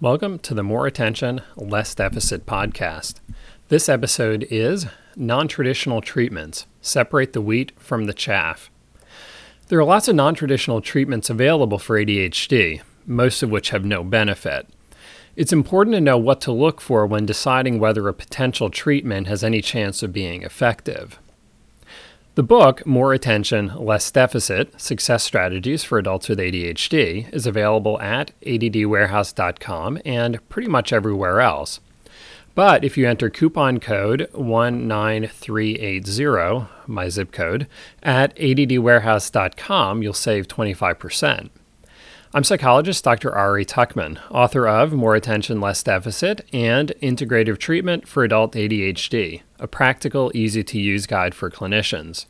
Welcome to the More Attention, Less Deficit podcast. This episode is Non Traditional Treatments Separate the Wheat from the Chaff. There are lots of non traditional treatments available for ADHD, most of which have no benefit. It's important to know what to look for when deciding whether a potential treatment has any chance of being effective. The book, More Attention, Less Deficit Success Strategies for Adults with ADHD, is available at addwarehouse.com and pretty much everywhere else. But if you enter coupon code 19380, my zip code, at addwarehouse.com, you'll save 25%. I'm psychologist Dr. Ari Tuckman, author of More Attention, Less Deficit and Integrative Treatment for Adult ADHD, a practical, easy to use guide for clinicians.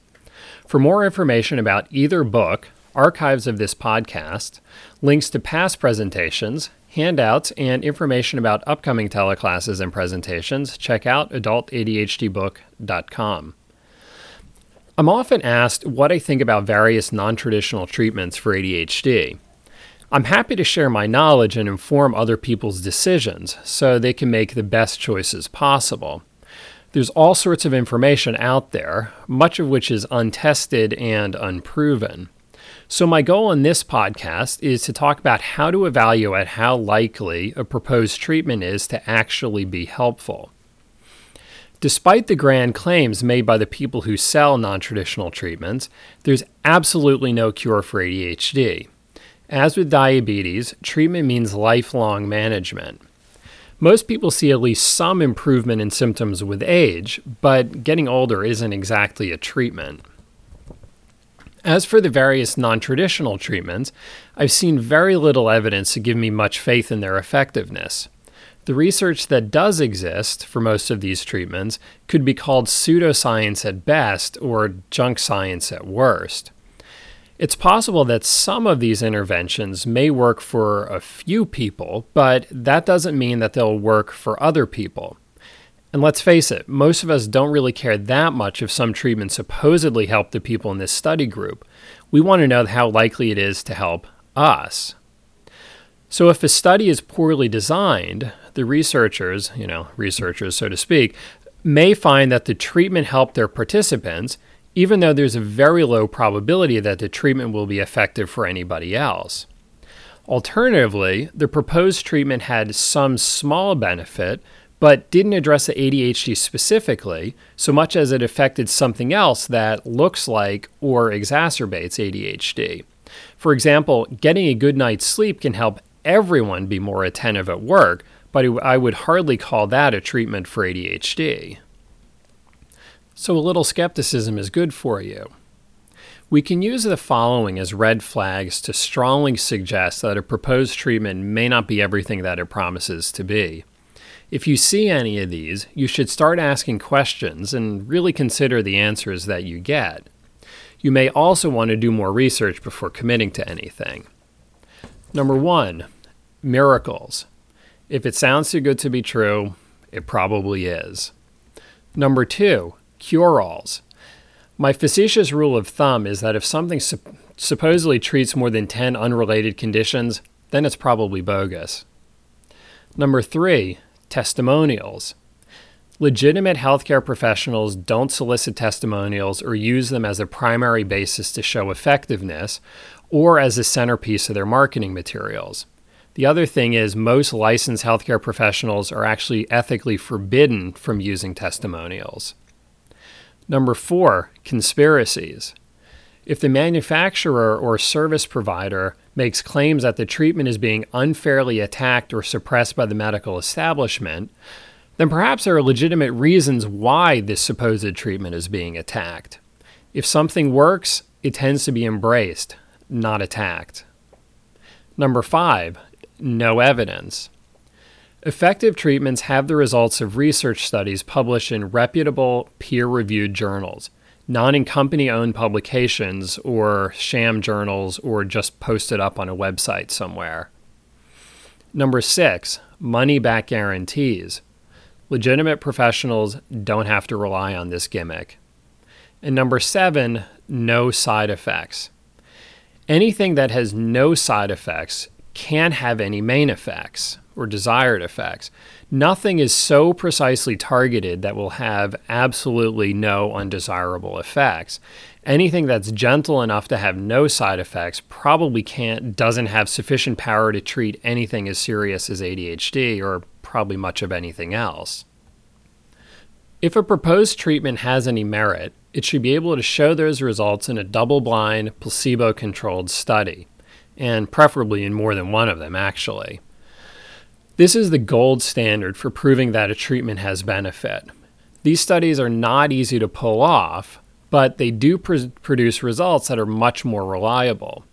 For more information about either book, archives of this podcast, links to past presentations, handouts, and information about upcoming teleclasses and presentations, check out adultadhdbook.com. I'm often asked what I think about various non traditional treatments for ADHD. I'm happy to share my knowledge and inform other people's decisions so they can make the best choices possible. There's all sorts of information out there, much of which is untested and unproven. So, my goal in this podcast is to talk about how to evaluate how likely a proposed treatment is to actually be helpful. Despite the grand claims made by the people who sell non traditional treatments, there's absolutely no cure for ADHD. As with diabetes, treatment means lifelong management. Most people see at least some improvement in symptoms with age, but getting older isn't exactly a treatment. As for the various non traditional treatments, I've seen very little evidence to give me much faith in their effectiveness. The research that does exist for most of these treatments could be called pseudoscience at best or junk science at worst. It's possible that some of these interventions may work for a few people, but that doesn't mean that they'll work for other people. And let's face it, most of us don't really care that much if some treatment supposedly helped the people in this study group. We want to know how likely it is to help us. So, if a study is poorly designed, the researchers, you know, researchers so to speak, may find that the treatment helped their participants even though there's a very low probability that the treatment will be effective for anybody else. Alternatively, the proposed treatment had some small benefit, but didn't address the ADHD specifically so much as it affected something else that looks like or exacerbates ADHD. For example, getting a good night's sleep can help everyone be more attentive at work, but I would hardly call that a treatment for ADHD. So a little skepticism is good for you. We can use the following as red flags to strongly suggest that a proposed treatment may not be everything that it promises to be. If you see any of these, you should start asking questions and really consider the answers that you get. You may also want to do more research before committing to anything. Number one, miracles. If it sounds too good to be true, it probably is. Number two, cure alls. My facetious rule of thumb is that if something sup- supposedly treats more than 10 unrelated conditions, then it's probably bogus. Number three, testimonials. Legitimate healthcare professionals don't solicit testimonials or use them as a primary basis to show effectiveness or as a centerpiece of their marketing materials. The other thing is, most licensed healthcare professionals are actually ethically forbidden from using testimonials. Number four, conspiracies. If the manufacturer or service provider makes claims that the treatment is being unfairly attacked or suppressed by the medical establishment, then perhaps there are legitimate reasons why this supposed treatment is being attacked. If something works, it tends to be embraced, not attacked. Number five, no evidence. Effective treatments have the results of research studies published in reputable, peer reviewed journals, not in company owned publications or sham journals or just posted up on a website somewhere. Number six, money back guarantees. Legitimate professionals don't have to rely on this gimmick. And number seven, no side effects. Anything that has no side effects can't have any main effects or desired effects. Nothing is so precisely targeted that will have absolutely no undesirable effects. Anything that's gentle enough to have no side effects probably can't doesn't have sufficient power to treat anything as serious as ADHD or probably much of anything else. If a proposed treatment has any merit, it should be able to show those results in a double blind, placebo controlled study, and preferably in more than one of them, actually. This is the gold standard for proving that a treatment has benefit. These studies are not easy to pull off, but they do pr- produce results that are much more reliable.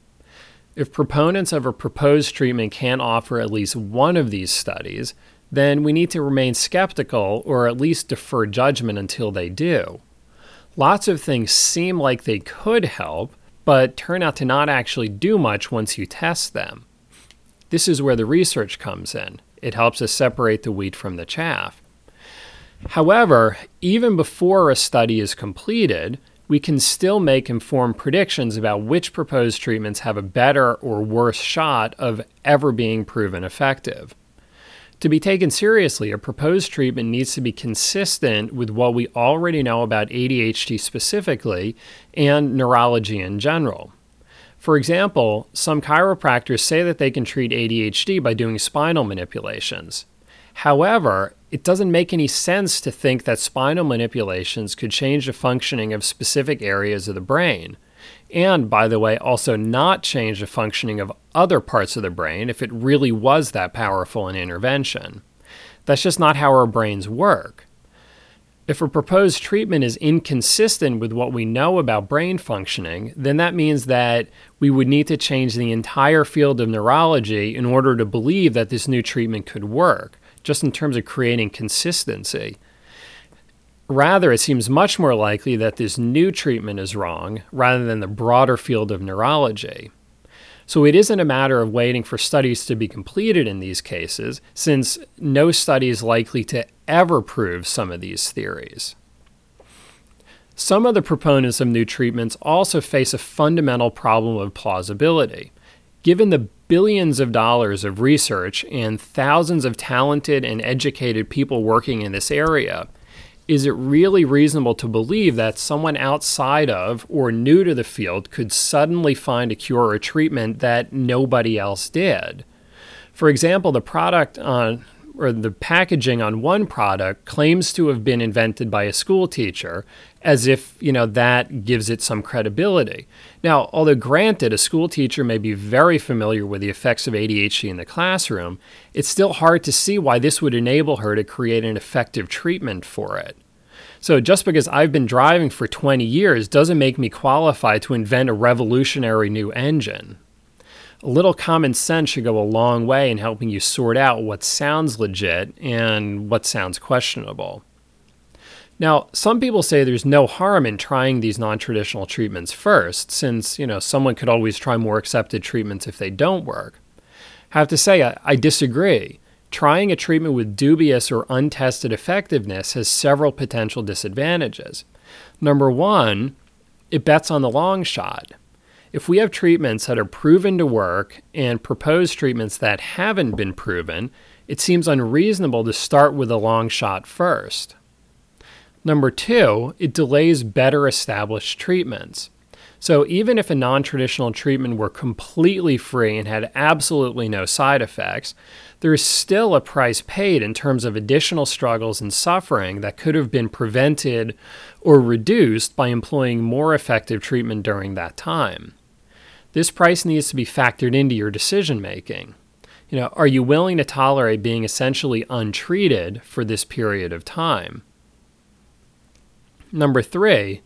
If proponents of a proposed treatment can't offer at least one of these studies, then we need to remain skeptical or at least defer judgment until they do. Lots of things seem like they could help, but turn out to not actually do much once you test them. This is where the research comes in. It helps us separate the wheat from the chaff. However, even before a study is completed, we can still make informed predictions about which proposed treatments have a better or worse shot of ever being proven effective. To be taken seriously, a proposed treatment needs to be consistent with what we already know about ADHD specifically and neurology in general. For example, some chiropractors say that they can treat ADHD by doing spinal manipulations. However, it doesn't make any sense to think that spinal manipulations could change the functioning of specific areas of the brain. And, by the way, also not change the functioning of other parts of the brain if it really was that powerful an intervention. That's just not how our brains work. If a proposed treatment is inconsistent with what we know about brain functioning, then that means that we would need to change the entire field of neurology in order to believe that this new treatment could work just in terms of creating consistency. Rather, it seems much more likely that this new treatment is wrong rather than the broader field of neurology. So it isn't a matter of waiting for studies to be completed in these cases, since no study is likely to ever prove some of these theories. Some of the proponents of new treatments also face a fundamental problem of plausibility. Given the billions of dollars of research and thousands of talented and educated people working in this area, is it really reasonable to believe that someone outside of or new to the field could suddenly find a cure or treatment that nobody else did? For example, the product on or the packaging on one product claims to have been invented by a school teacher as if you know that gives it some credibility. Now although granted a school teacher may be very familiar with the effects of ADHD in the classroom it's still hard to see why this would enable her to create an effective treatment for it. So just because I've been driving for 20 years doesn't make me qualified to invent a revolutionary new engine a little common sense should go a long way in helping you sort out what sounds legit and what sounds questionable. Now, some people say there's no harm in trying these non-traditional treatments first, since, you know, someone could always try more accepted treatments if they don't work. I have to say, I, I disagree. Trying a treatment with dubious or untested effectiveness has several potential disadvantages. Number one, it bets on the long shot if we have treatments that are proven to work and proposed treatments that haven't been proven, it seems unreasonable to start with a long shot first. Number two, it delays better established treatments. So, even if a non traditional treatment were completely free and had absolutely no side effects, there is still a price paid in terms of additional struggles and suffering that could have been prevented or reduced by employing more effective treatment during that time. This price needs to be factored into your decision making. You know, are you willing to tolerate being essentially untreated for this period of time? Number three,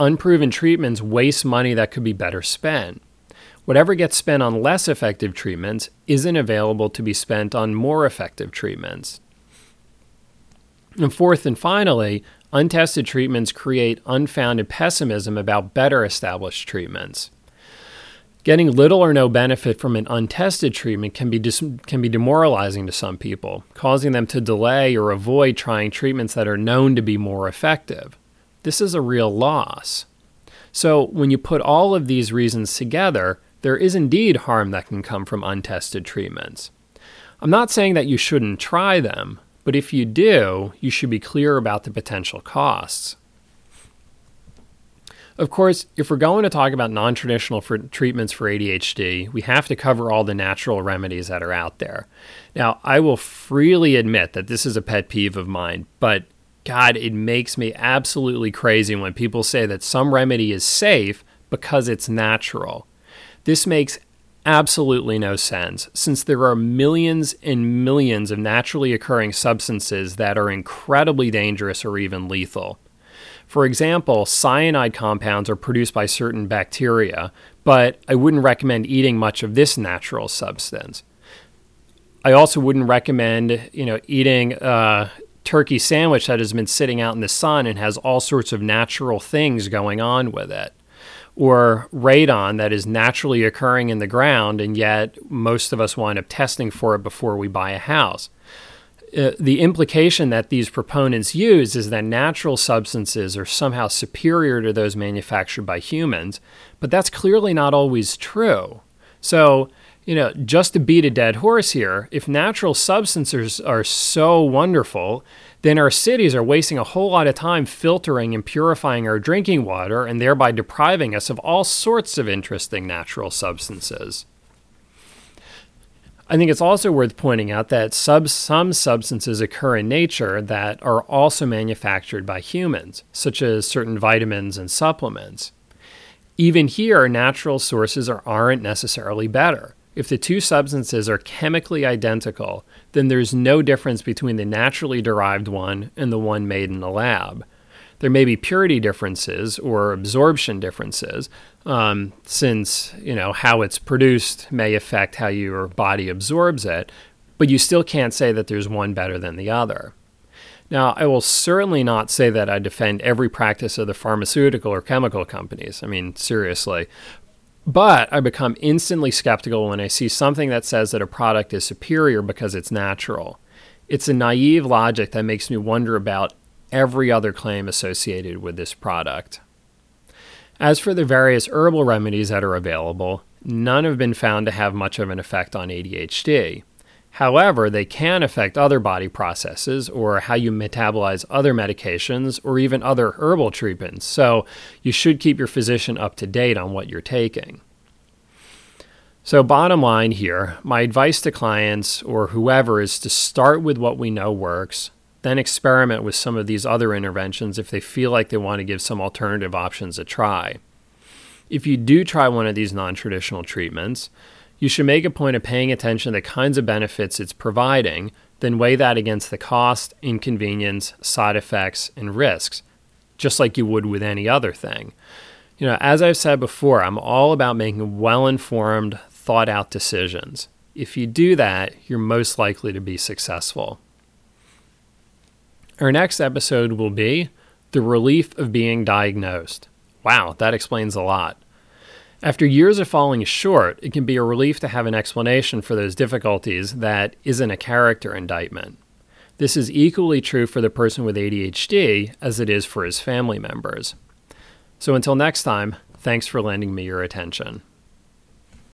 unproven treatments waste money that could be better spent. Whatever gets spent on less effective treatments isn't available to be spent on more effective treatments. And fourth and finally, untested treatments create unfounded pessimism about better established treatments. Getting little or no benefit from an untested treatment can be dis- can be demoralizing to some people, causing them to delay or avoid trying treatments that are known to be more effective. This is a real loss. So, when you put all of these reasons together, there is indeed harm that can come from untested treatments. I'm not saying that you shouldn't try them, but if you do, you should be clear about the potential costs. Of course, if we're going to talk about non traditional treatments for ADHD, we have to cover all the natural remedies that are out there. Now, I will freely admit that this is a pet peeve of mine, but God, it makes me absolutely crazy when people say that some remedy is safe because it's natural. This makes absolutely no sense since there are millions and millions of naturally occurring substances that are incredibly dangerous or even lethal. For example, cyanide compounds are produced by certain bacteria, but I wouldn't recommend eating much of this natural substance. I also wouldn't recommend, you know, eating a turkey sandwich that has been sitting out in the sun and has all sorts of natural things going on with it. Or radon that is naturally occurring in the ground, and yet most of us wind up testing for it before we buy a house. Uh, the implication that these proponents use is that natural substances are somehow superior to those manufactured by humans, but that's clearly not always true. So, you know, just to beat a dead horse here, if natural substances are so wonderful, then our cities are wasting a whole lot of time filtering and purifying our drinking water and thereby depriving us of all sorts of interesting natural substances. I think it's also worth pointing out that sub- some substances occur in nature that are also manufactured by humans, such as certain vitamins and supplements. Even here, natural sources are, aren't necessarily better. If the two substances are chemically identical, then there's no difference between the naturally derived one and the one made in the lab. There may be purity differences or absorption differences, um, since you know how it's produced may affect how your body absorbs it, but you still can't say that there's one better than the other. Now, I will certainly not say that I defend every practice of the pharmaceutical or chemical companies. I mean, seriously. But I become instantly skeptical when I see something that says that a product is superior because it's natural. It's a naive logic that makes me wonder about every other claim associated with this product. As for the various herbal remedies that are available, none have been found to have much of an effect on ADHD. However, they can affect other body processes or how you metabolize other medications or even other herbal treatments, so you should keep your physician up to date on what you're taking. So, bottom line here, my advice to clients or whoever is to start with what we know works, then experiment with some of these other interventions if they feel like they want to give some alternative options a try. If you do try one of these non traditional treatments, you should make a point of paying attention to the kinds of benefits it's providing, then weigh that against the cost, inconvenience, side effects, and risks, just like you would with any other thing. You know, as I've said before, I'm all about making well informed, thought out decisions. If you do that, you're most likely to be successful. Our next episode will be The Relief of Being Diagnosed. Wow, that explains a lot. After years of falling short, it can be a relief to have an explanation for those difficulties that isn't a character indictment. This is equally true for the person with ADHD as it is for his family members. So until next time, thanks for lending me your attention.